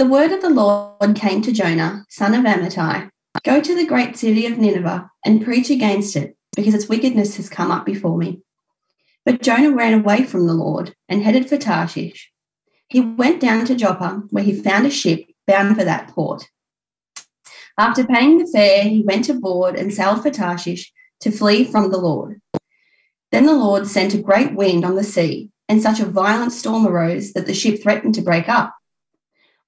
The word of the Lord came to Jonah, son of Amittai Go to the great city of Nineveh and preach against it, because its wickedness has come up before me. But Jonah ran away from the Lord and headed for Tarshish. He went down to Joppa, where he found a ship bound for that port. After paying the fare, he went aboard and sailed for Tarshish to flee from the Lord. Then the Lord sent a great wind on the sea, and such a violent storm arose that the ship threatened to break up.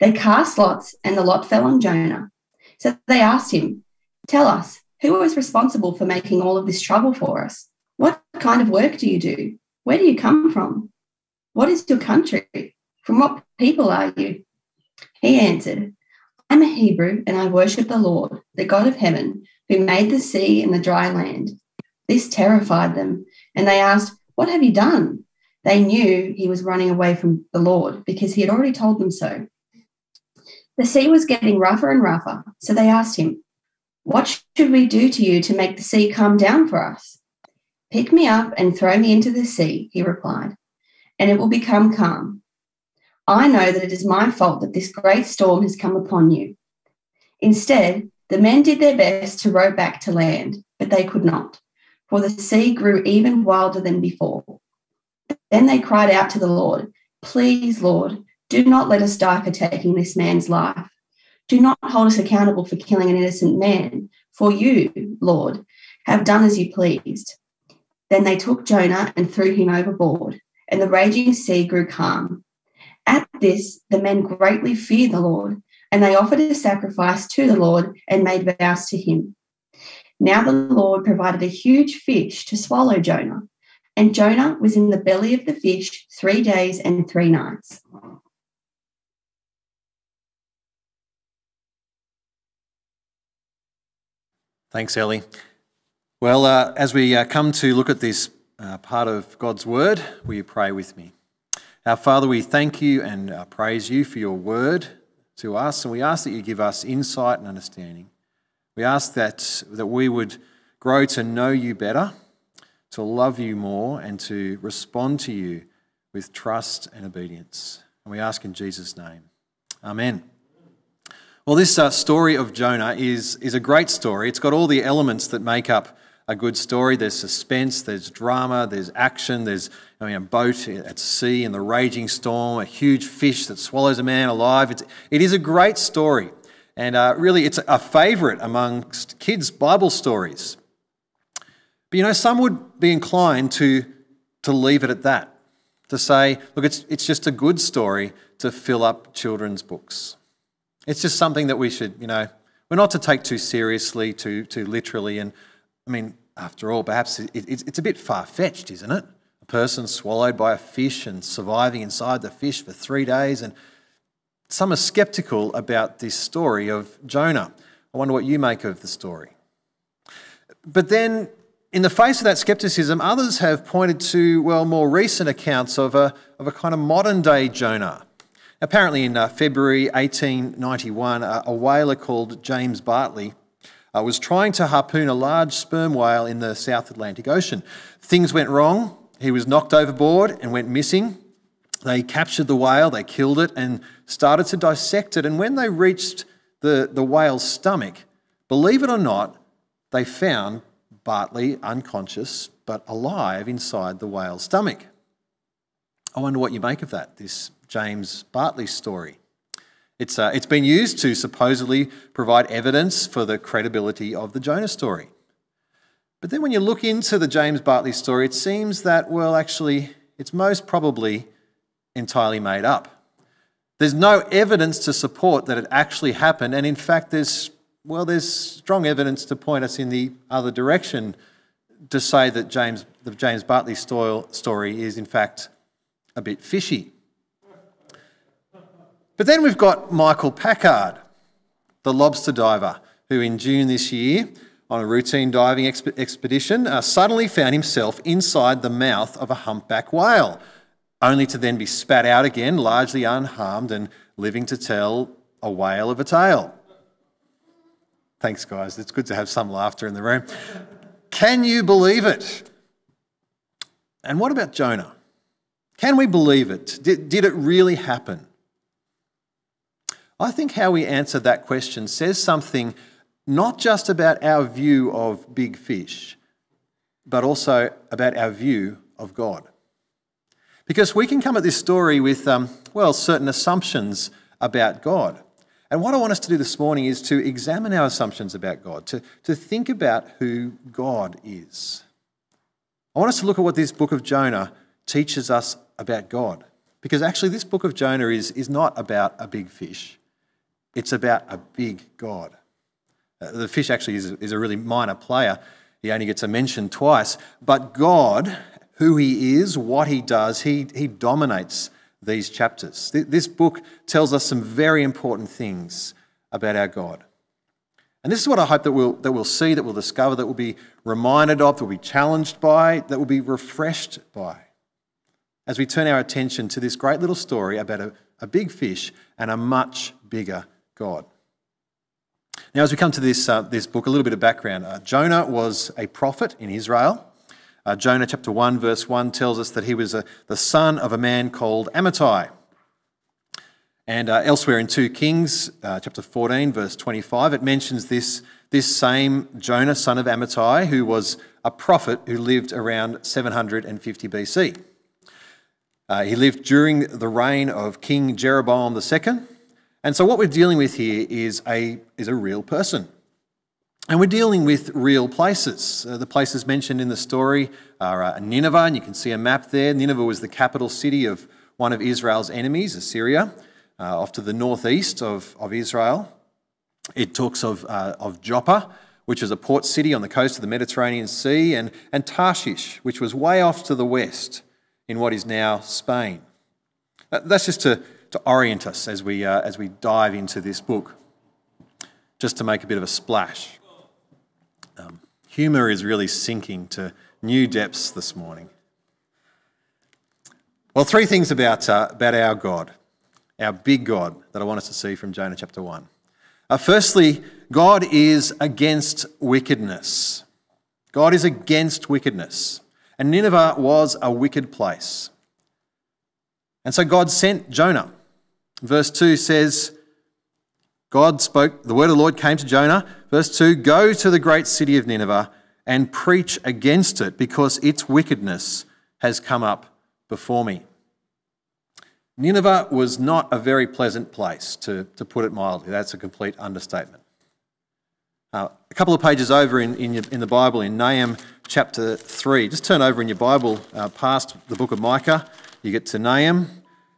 They cast lots, and the lot fell on Jonah. So they asked him, Tell us, who was responsible for making all of this trouble for us? What kind of work do you do? Where do you come from? What is your country? From what people are you? He answered, I'm a Hebrew and I worship the Lord, the God of heaven, who made the sea and the dry land. This terrified them, and they asked, What have you done? They knew he was running away from the Lord because he had already told them so. The sea was getting rougher and rougher, so they asked him, What should we do to you to make the sea calm down for us? Pick me up and throw me into the sea, he replied, and it will become calm. I know that it is my fault that this great storm has come upon you. Instead, the men did their best to row back to land, but they could not, for the sea grew even wilder than before. Then they cried out to the Lord, Please, Lord, do not let us die for taking this man's life. Do not hold us accountable for killing an innocent man, for you, Lord, have done as you pleased. Then they took Jonah and threw him overboard, and the raging sea grew calm. At this, the men greatly feared the Lord, and they offered a sacrifice to the Lord and made vows to him. Now the Lord provided a huge fish to swallow Jonah, and Jonah was in the belly of the fish three days and three nights. Thanks, Ellie. Well, uh, as we uh, come to look at this uh, part of God's Word, will you pray with me? Our Father, we thank you and uh, praise you for your Word to us, and we ask that you give us insight and understanding. We ask that, that we would grow to know you better, to love you more, and to respond to you with trust and obedience. And we ask in Jesus' name. Amen. Well, this uh, story of Jonah is, is a great story. It's got all the elements that make up a good story. There's suspense, there's drama, there's action, there's I mean, a boat at sea in the raging storm, a huge fish that swallows a man alive. It's, it is a great story. And uh, really, it's a favourite amongst kids' Bible stories. But you know, some would be inclined to, to leave it at that, to say, look, it's, it's just a good story to fill up children's books. It's just something that we should, you know, we're not to take too seriously, too, too literally. And I mean, after all, perhaps it, it, it's a bit far fetched, isn't it? A person swallowed by a fish and surviving inside the fish for three days. And some are skeptical about this story of Jonah. I wonder what you make of the story. But then, in the face of that skepticism, others have pointed to, well, more recent accounts of a, of a kind of modern day Jonah Apparently, in uh, February 1891, uh, a whaler called James Bartley uh, was trying to harpoon a large sperm whale in the South Atlantic Ocean. Things went wrong. He was knocked overboard and went missing. They captured the whale, they killed it, and started to dissect it. And when they reached the, the whale's stomach, believe it or not, they found Bartley unconscious but alive inside the whale's stomach. I wonder what you make of that, this James Bartley's story. It's, uh, it's been used to supposedly provide evidence for the credibility of the Jonah story. But then when you look into the James Bartley story, it seems that, well, actually, it's most probably entirely made up. There's no evidence to support that it actually happened, and in fact, there's, well, there's strong evidence to point us in the other direction to say that James, the James Bartley story is, in fact, a bit fishy. But then we've got Michael Packard. the lobster diver, who in June this year, on a routine diving exp- expedition, uh, suddenly found himself inside the mouth of a humpback whale, only to then be spat out again, largely unharmed and living to tell a whale of a tale. Thanks, guys. It's good to have some laughter in the room. Can you believe it? And what about Jonah? Can we believe it? Did, did it really happen? I think how we answer that question says something not just about our view of big fish, but also about our view of God. Because we can come at this story with, um, well, certain assumptions about God. And what I want us to do this morning is to examine our assumptions about God, to, to think about who God is. I want us to look at what this book of Jonah teaches us about God. Because actually, this book of Jonah is, is not about a big fish, it's about a big God. Uh, the fish actually is, is a really minor player. He only gets a mention twice. But God, who He is, what He does, He, he dominates these chapters. This book tells us some very important things about our God. And this is what I hope that we'll, that we'll see, that we'll discover, that we'll be reminded of, that we'll be challenged by, that we'll be refreshed by as we turn our attention to this great little story about a, a big fish and a much bigger God. Now, as we come to this, uh, this book, a little bit of background. Uh, Jonah was a prophet in Israel. Uh, Jonah chapter 1, verse 1 tells us that he was a, the son of a man called Amittai. And uh, elsewhere in 2 Kings, uh, chapter 14, verse 25, it mentions this, this same Jonah, son of Amittai, who was a prophet who lived around 750 BC. Uh, he lived during the reign of King Jeroboam II. And so what we're dealing with here is a, is a real person. And we're dealing with real places. Uh, the places mentioned in the story are uh, Nineveh, and you can see a map there. Nineveh was the capital city of one of Israel's enemies, Assyria, uh, off to the northeast of, of Israel. It talks of, uh, of Joppa, which is a port city on the coast of the Mediterranean Sea, and, and Tarshish, which was way off to the west in what is now Spain. That's just to, to orient us as we, uh, as we dive into this book, just to make a bit of a splash. Um, humour is really sinking to new depths this morning. Well, three things about, uh, about our God, our big God, that I want us to see from Jonah chapter 1. Uh, firstly, God is against wickedness. God is against wickedness. And Nineveh was a wicked place. And so God sent Jonah. Verse 2 says, God spoke, the word of the Lord came to Jonah. Verse 2 Go to the great city of Nineveh and preach against it because its wickedness has come up before me. Nineveh was not a very pleasant place, to, to put it mildly. That's a complete understatement. Uh, a couple of pages over in, in, your, in, the Bible, in Nahum chapter 3, just turn over in your Bible uh, past the book of Micah. You get to Nahum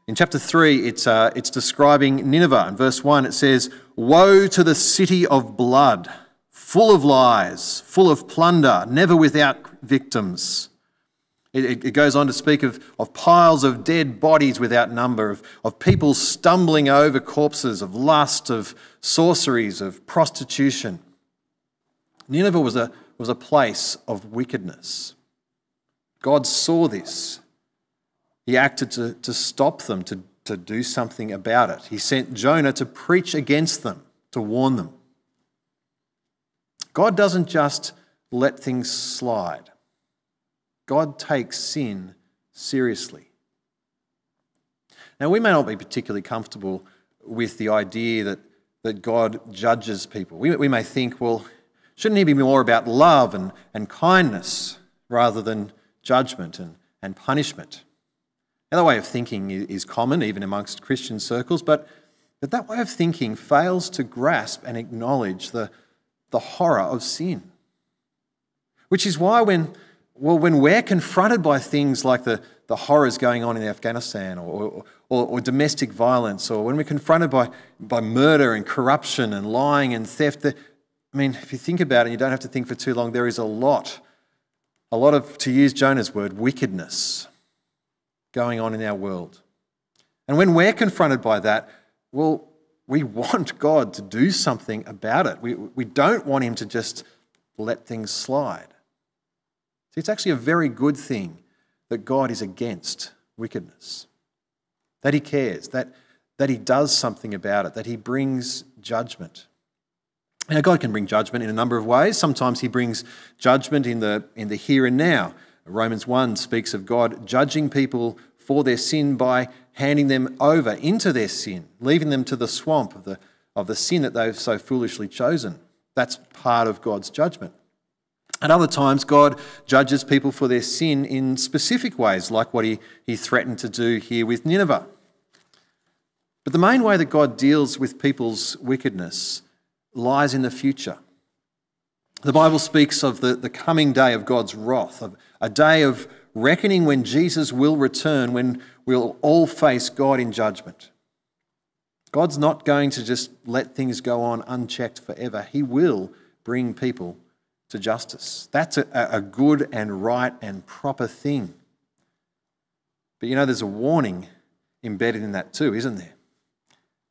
in chapter 3, it's, uh, it's describing Nineveh. In verse 1, it says, Woe to the city of blood, full of lies, full of plunder, never without victims. It, it goes on to speak of, of piles of dead bodies without number, of, of people stumbling over corpses, of lust, of sorceries, of prostitution. Nineveh was a, was a place of wickedness. God saw this he acted to, to stop them, to, to do something about it. He sent Jonah to preach against them, to warn them. God doesn't just let things slide, God takes sin seriously. Now, we may not be particularly comfortable with the idea that, that God judges people. We, we may think, well, shouldn't he be more about love and, and kindness rather than judgment and, and punishment? That way of thinking is common even amongst Christian circles, but that, that way of thinking fails to grasp and acknowledge the, the horror of sin. Which is why when, well, when we're confronted by things like the, the horrors going on in Afghanistan or, or, or, domestic violence, or when we're confronted by, by murder and corruption and lying and theft, I mean, if you think about it, you don't have to think for too long, there is a lot, a lot of, to use Jonah's word, wickedness going on in our world. And when we're confronted by that, well, we want God to do something about it. We, we don't want Him to just let things slide. See, it's actually a very good thing that God is against wickedness, that He cares, that, that He does something about it, that He brings judgment. Now, God can bring judgment in a number of ways. Sometimes He brings judgment in the, in the here and now. Romans 1 speaks of God judging people for their sin by handing them over into their sin, leaving them to the swamp of the, of the sin that they've so foolishly chosen. That's part of God's judgment. At other times, God judges people for their sin in specific ways, like what he, he threatened to do here with Nineveh. But the main way that God deals with people's wickedness lies in the future. The Bible speaks of the, the coming day of God's wrath, of a day of reckoning when Jesus will return, when we'll all face God in judgment. God's not going to just let things go on unchecked forever. He will bring people to justice. That's a, a good and right and proper thing. But you know, there's a warning embedded in that too, isn't there?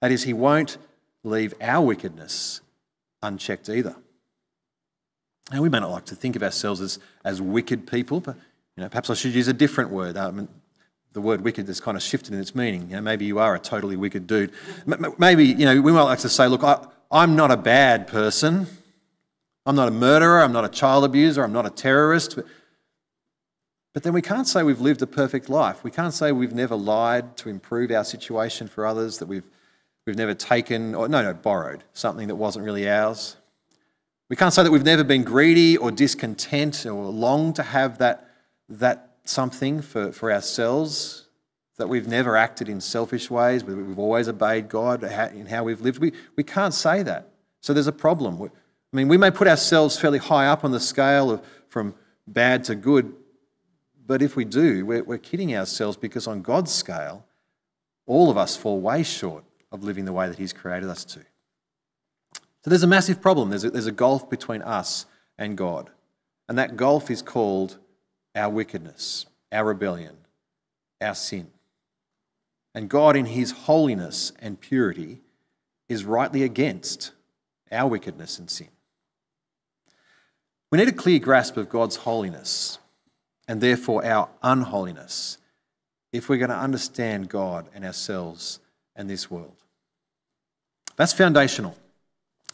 That is, He won't leave our wickedness unchecked either. Now, we may not like to think of ourselves as, as wicked people, but you know, perhaps I should use a different word. The word wicked has kind of shifted in its meaning. You know, maybe you are a totally wicked dude. Maybe, you know, we might like to say, look, I, I'm not a bad person. I'm not a murderer. I'm not a child abuser. I'm not a terrorist. But, but then we can't say we've lived a perfect life. We can't say we've never lied to improve our situation for others, that we've, we've never taken, or no, no, borrowed something that wasn't really ours. We can't say that we've never been greedy or discontent or longed to have that, that something for, for ourselves, that we've never acted in selfish ways, we've always obeyed God in how we've lived. We, we can't say that. So there's a problem. I mean, we may put ourselves fairly high up on the scale of from bad to good, but if we do, we're, we're kidding ourselves because on God's scale, all of us fall way short of living the way that He's created us to. So there's a massive problem. There's a, there's a gulf between us and God. And that gulf is called our wickedness, our rebellion, our sin. And God, in His holiness and purity, is rightly against our wickedness and sin. We need a clear grasp of God's holiness and therefore our unholiness if we're going to understand God and ourselves and this world. That's foundational.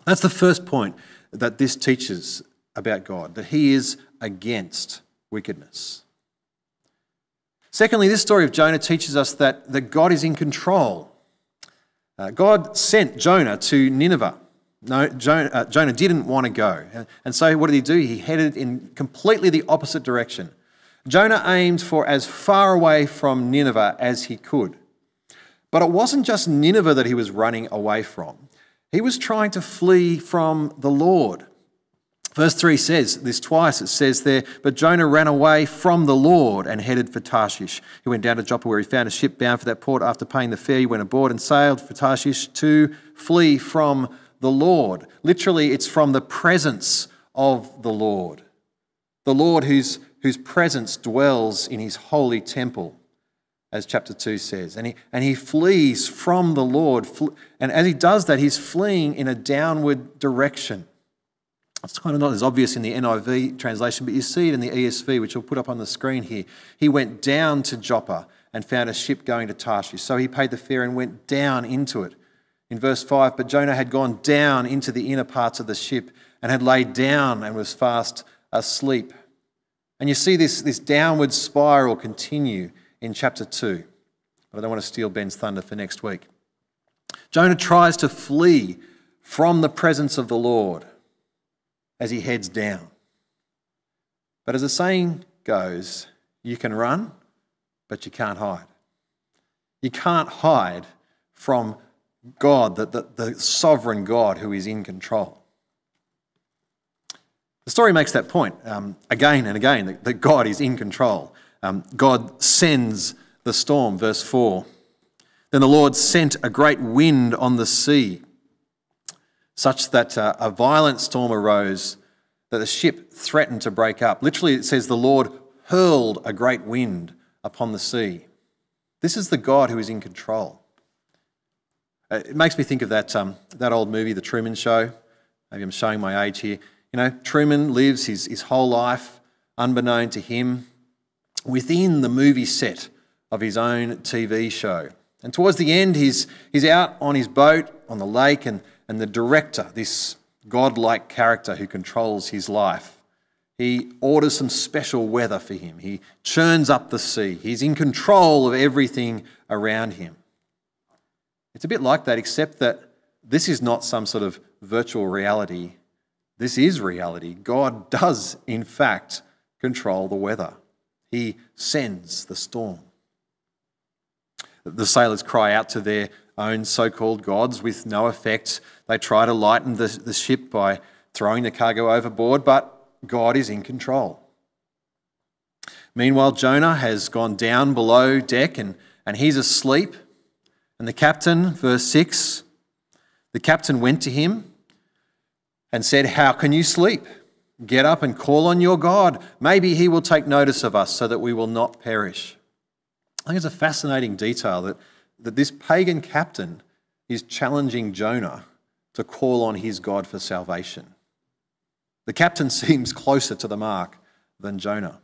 That's the first point that this teaches about God, that he is against wickedness. Secondly, this story of Jonah teaches us that, that God is in control. Uh, God sent Jonah to Nineveh. No, Jonah, uh, Jonah didn't want to go. And so what did he do? He headed in completely the opposite direction. Jonah aimed for as far away from Nineveh as he could. But it wasn't just Nineveh that he was running away from. He was trying to flee from the Lord. Verse 3 says this twice. It says there, But Jonah ran away from the Lord and headed for Tarshish. He went down to Joppa where he found a ship bound for that port. After paying the fare, he went aboard and sailed for Tarshish to flee from the Lord. Literally, it's from the presence of the Lord. The Lord whose, whose presence dwells in his holy temple as chapter 2 says. And he, and he flees from the Lord. And as he does that, he's fleeing in a downward direction. It's kind of not as obvious in the NIV translation, but you see it in the ESV, which we'll put up on the screen here. He went down to Joppa and found a ship going to Tarshish. So he paid the fare and went down into it. In verse 5, but Jonah had gone down into the inner parts of the ship and had laid down and was fast asleep. And you see this, this downward spiral continue in chapter 2. But I don't want to steal Ben's thunder for next week. Jonah tries to flee from the presence of the Lord as he heads down. But as the saying goes, you can run, but you can't hide. You can't hide from God, the, the, the, sovereign God who is in control. The story makes that point um, again and again that, that God is in control. Um, God sends the storm, verse 4. Then the Lord sent a great wind on the sea, such that uh, a violent storm arose, that the ship threatened to break up. Literally, it says the Lord hurled a great wind upon the sea. This is the God who is in control. Uh, it makes me think of that, um, that old movie, The Truman Show. Maybe I'm showing my age here. You know, Truman lives his, his whole life, unbeknown to him, within the movie set of his own TV show. And towards the end, he's, he's out on his boat on the lake, and, and the director, this godlike character who controls his life, he orders some special weather for him. He churns up the sea. He's in control of everything around him. It's a bit like that, except that this is not some sort of virtual reality. This is reality. God does, in fact, control the weather, He sends the storm. The sailors cry out to their own so called gods with no effect. They try to lighten the, the ship by throwing the cargo overboard, but God is in control. Meanwhile, Jonah has gone down below deck and, and he's asleep. And the captain, verse 6, the captain went to him and said, How can you sleep? Get up and call on your God. Maybe he will take notice of us so that we will not perish. I think it's a fascinating detail that, that this pagan captain is challenging Jonah to call on his God for salvation. The captain seems closer to the mark than Jonah.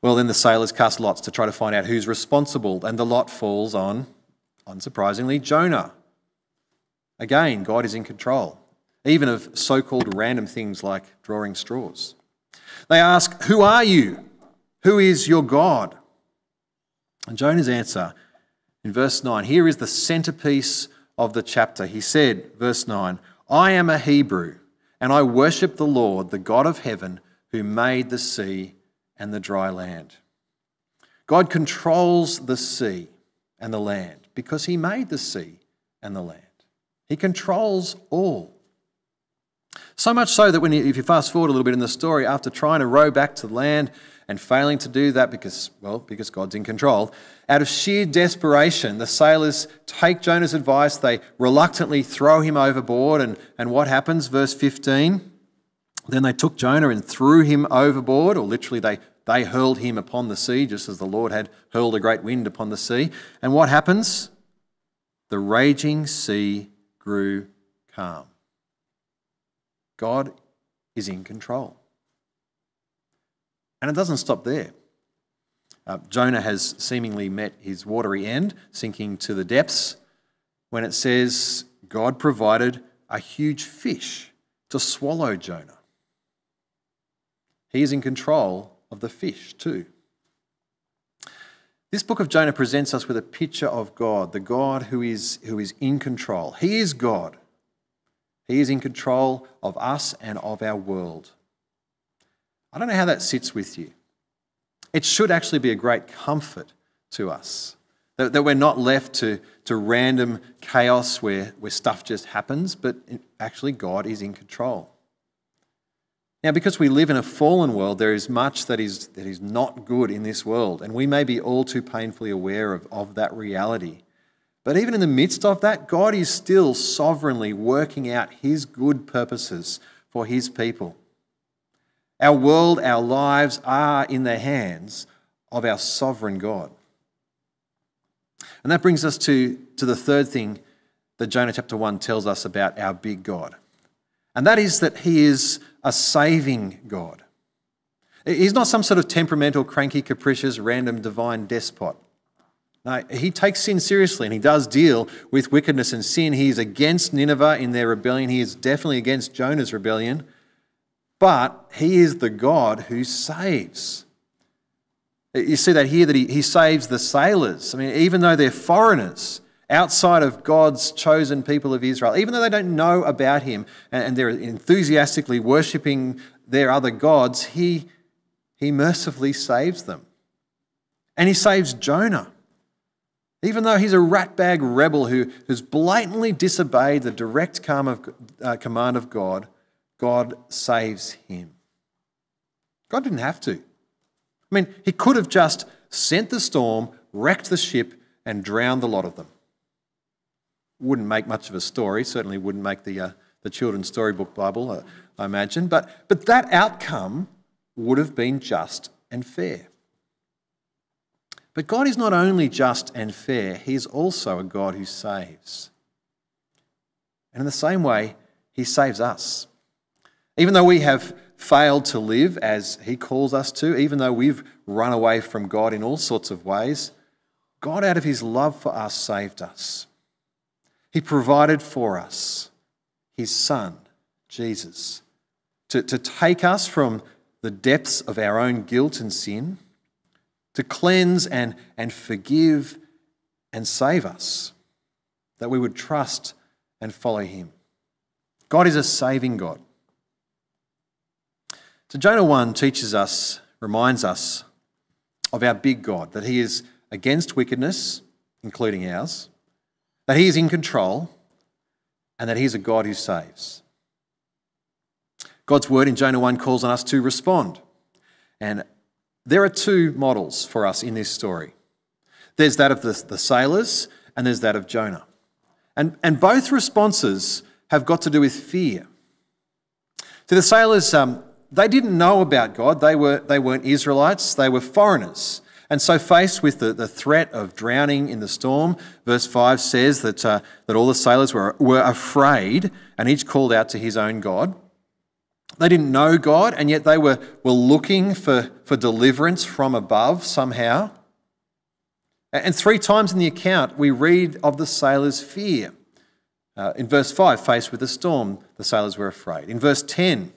Well, then the sailors cast lots to try to find out who's responsible, and the lot falls on, unsurprisingly, Jonah. Again, God is in control, even of so called random things like drawing straws. They ask, Who are you? Who is your God? And Jonah's answer in verse 9 here is the centerpiece of the chapter. He said, verse 9, I am a Hebrew, and I worship the Lord, the God of heaven, who made the sea and the dry land. God controls the sea and the land because he made the sea and the land. He controls all. So much so that when you, if you fast forward a little bit in the story, after trying to row back to land and failing to do that because, well, because God's in control, out of sheer desperation, the sailors take Jonah's advice. They reluctantly throw him overboard. And, and what happens? Verse 15 then they took Jonah and threw him overboard, or literally they, they hurled him upon the sea, just as the Lord had hurled a great wind upon the sea. And what happens? The raging sea grew calm. God is in control. And it doesn't stop there. Uh, Jonah has seemingly met his watery end, sinking to the depths, when it says God provided a huge fish to swallow Jonah. He is in control of the fish too. This book of Jonah presents us with a picture of God, the God who is, who is in control. He is God. He is in control of us and of our world. I don't know how that sits with you. It should actually be a great comfort to us that, that we're not left to, to random chaos where, where stuff just happens, but actually God is in control. Now, because we live in a fallen world, there is much that is, that is not good in this world, and we may be all too painfully aware of, of that reality. But even in the midst of that, God is still sovereignly working out His good purposes for His people. Our world, our lives are in the hands of our sovereign God. And that brings us to, to the third thing that Jonah chapter 1 tells us about our big God. And that is that He is a saving God. He's not some sort of temperamental, cranky, capricious, random divine despot. No, he takes sin seriously and he does deal with wickedness and sin. He is against Nineveh in their rebellion. He is definitely against Jonah's rebellion. But he is the God who saves. You see that here that he, he saves the sailors. I mean, even though they're foreigners, outside of God's chosen people of Israel, even though they don't know about him and they're enthusiastically worshipping their other gods, he, he mercifully saves them. And he saves Jonah. Even though he's a ratbag rebel who, who's blatantly disobeyed the direct uh, command of God, God saves him. God didn't have to. I mean, he could have just sent the storm, wrecked the ship, and drowned the lot of them wouldn't make much of a story, certainly wouldn't make the, uh, the children's storybook Bible, uh, I imagine. But, but that outcome would have been just and fair. But God is not only just and fair, He is also a God who saves. And in the same way, He saves us. Even though we have failed to live as He calls us to, even though we've run away from God in all sorts of ways, God, out of His love for us, saved us. He provided for us His Son, Jesus, to, to take us from the depths of our own guilt and sin to cleanse and, and forgive and save us, that we would trust and follow him. God is a saving God. So, Jonah 1 teaches us, reminds us of our big God, that he is against wickedness, including ours, that he is in control, and that he is a God who saves. God's word in Jonah 1 calls on us to respond. And there are two models for us in this story there's that of the, the sailors, and there's that of Jonah. And, and both responses have got to do with fear. To the sailors, um, they didn't know about God. They, were, they weren't Israelites, they were foreigners. And so, faced with the, the threat of drowning in the storm, verse 5 says that, uh, that all the sailors were, were afraid and each called out to his own God. They didn't know God, and yet they were, were looking for, for deliverance from above somehow. And three times in the account, we read of the sailors' fear. Uh, in verse 5, faced with a storm, the sailors were afraid. In verse 10,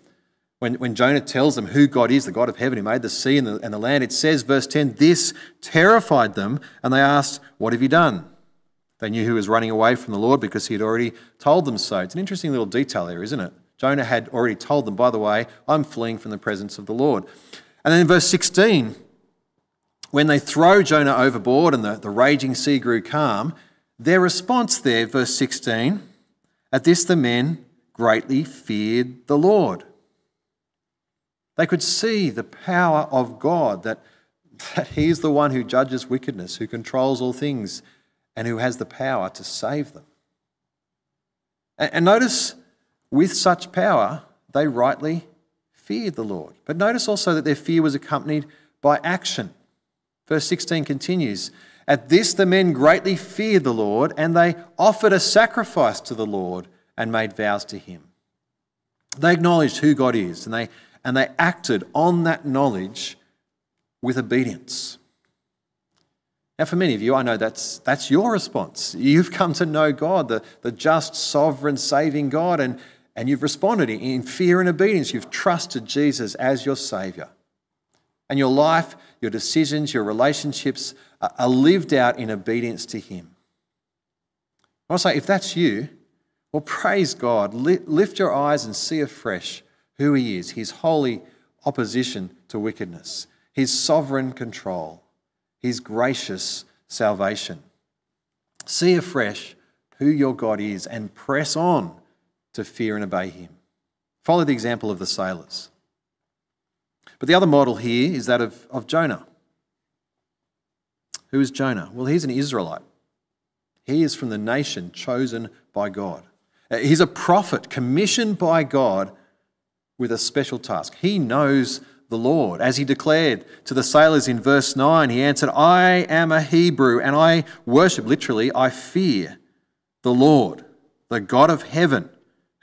when, when Jonah tells them who God is, the God of heaven who made the sea and the, and the land, it says, verse 10, this terrified them, and they asked, What have you done? They knew he was running away from the Lord because he had already told them so. It's an interesting little detail there, isn't it? Jonah had already told them, by the way, I'm fleeing from the presence of the Lord. And then in verse 16, when they throw Jonah overboard and the, the raging sea grew calm, their response there, verse 16, at this the men greatly feared the Lord. They could see the power of God, that, that He is the one who judges wickedness, who controls all things, and who has the power to save them. And, and notice with such power, they rightly feared the Lord. But notice also that their fear was accompanied by action. Verse 16 continues At this the men greatly feared the Lord, and they offered a sacrifice to the Lord and made vows to him. They acknowledged who God is, and they, and they acted on that knowledge with obedience. Now, for many of you, I know that's, that's your response. You've come to know God, the, the just, sovereign, saving God, and, and you've responded in fear and obedience. You've trusted Jesus as your Saviour. And your life, your decisions, your relationships are lived out in obedience to Him. I want to say, if that's you, well, praise God. Lift your eyes and see afresh who He is, His holy opposition to wickedness, His sovereign control, His gracious salvation. See afresh who your God is and press on to fear and obey him. Follow the example of the sailors. But the other model here is that of, of Jonah. Who is Jonah? Well, he's an Israelite. He is from the nation chosen by God. Uh, he's a prophet commissioned by God with a special task. He knows the Lord. As he declared to the sailors in verse 9, he answered, I am a Hebrew and I worship, literally, I fear the Lord, the God of heaven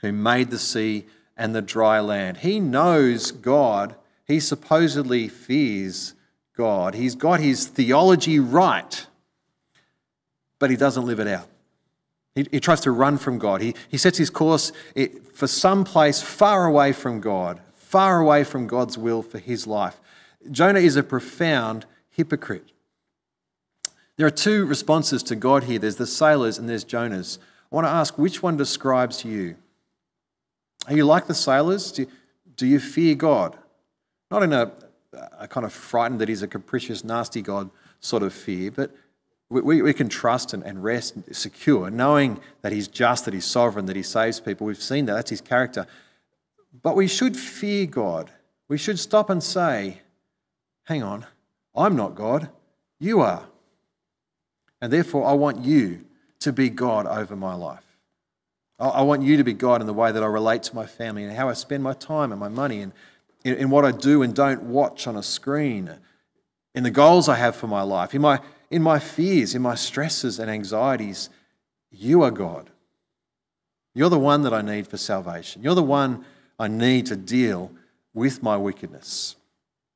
who made the sea and the dry land. He knows God. He supposedly fears God. He's got his theology right, but he doesn't live it out. He, he tries to run from God. He, he sets his course eh, for some place far away from God, far away from God's will for his life. Jonah is a profound hypocrite. There are two responses to God here there's the sailors and there's Jonah's. I want to ask which one describes you? Are you like the sailors? Do do you fear God? Not in a, a, kind of frightened that he's a capricious, nasty God sort of fear, but we, we can trust and, and rest secure, knowing that he's just, that he's sovereign, that he saves people. We've seen that, that's his character. But we should fear God. We should stop and say, hang on, I'm not God, you are. And therefore, I want you to be God over my life. I want you to be God in the way that I relate to my family and how I spend my time and my money and in what I do and don't watch on a screen. in the goals I have for my life, in my, in my fears, in my stresses and anxieties, you are God. You're the one that I need for salvation. You're the one I need to deal with my wickedness.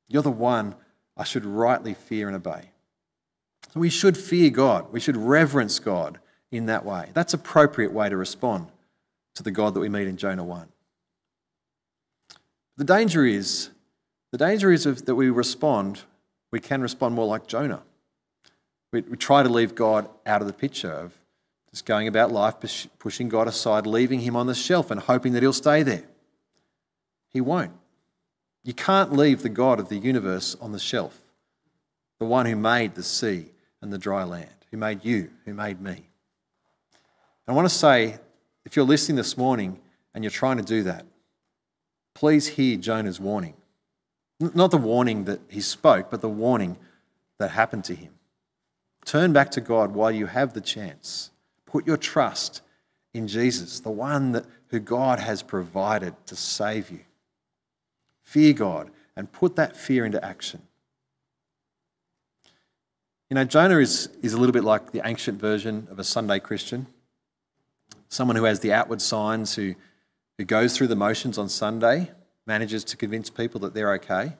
You're the one I should rightly fear and obey. So we should fear God. We should reverence God in that way. That's appropriate way to respond to the God that we meet in Jonah 1. The danger is, the danger is that we respond, we can respond more like Jonah. We, we try to leave God out of the picture of just going about life, pushing God aside, leaving him on the shelf and hoping that he'll stay there. He won't. You can't leave the God of the universe on the shelf, the one who made the sea and the dry land, who made you, who made me. I want to say, if you're listening this morning and you're trying to do that, please hear Jonah's warning. Not the warning that he spoke, but the warning that happened to him. Turn back to God while you have the chance. Put your trust in Jesus, the one that, who God has provided to save you. Fear God and put that fear into action. You know, Jonah is, is a little bit like the ancient version of a Sunday Christian someone who has the outward signs, who, who goes through the motions on Sunday, manages to convince people that they're okay.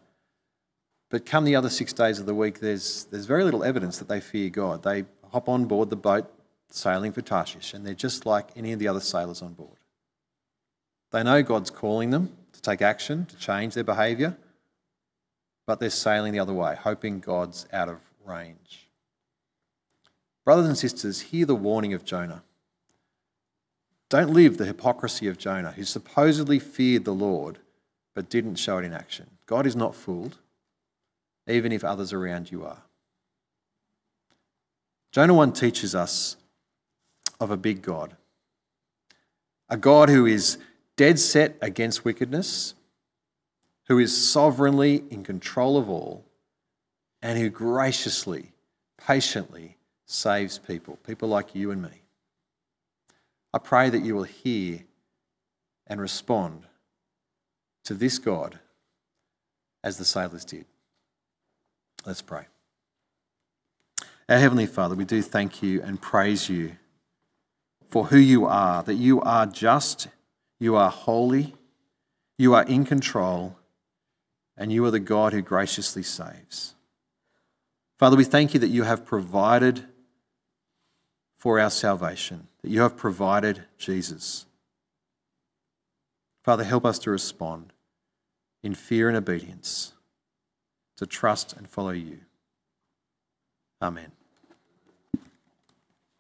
But come the other six days of the week, there's, there's very little evidence that they fear God. They hop on board the boat sailing for Tarshish, and they're just like any of the other sailors on board. They know God's calling them to take action, to change their behaviour, but they're sailing the other way, hoping God's out of range. Brothers and sisters, hear the warning of Jonah. Don't live the hypocrisy of Jonah, who supposedly feared the Lord but didn't show it in action. God is not fooled, even if others around you are. Jonah 1 teaches us of a big God, a God who is dead set against wickedness, who is sovereignly in control of all, and who graciously, patiently saves people, people like you and me. I pray that you will hear and respond to this God as the sailors did. Let's pray. Our Heavenly Father, we do thank you and praise you for who you are, that you are just, you are holy, you are in control, and you are the God who graciously saves. Father, we thank you that you have provided for our salvation, that you have provided Jesus. Father, help us to respond in fear and obedience, to trust and follow you. Amen.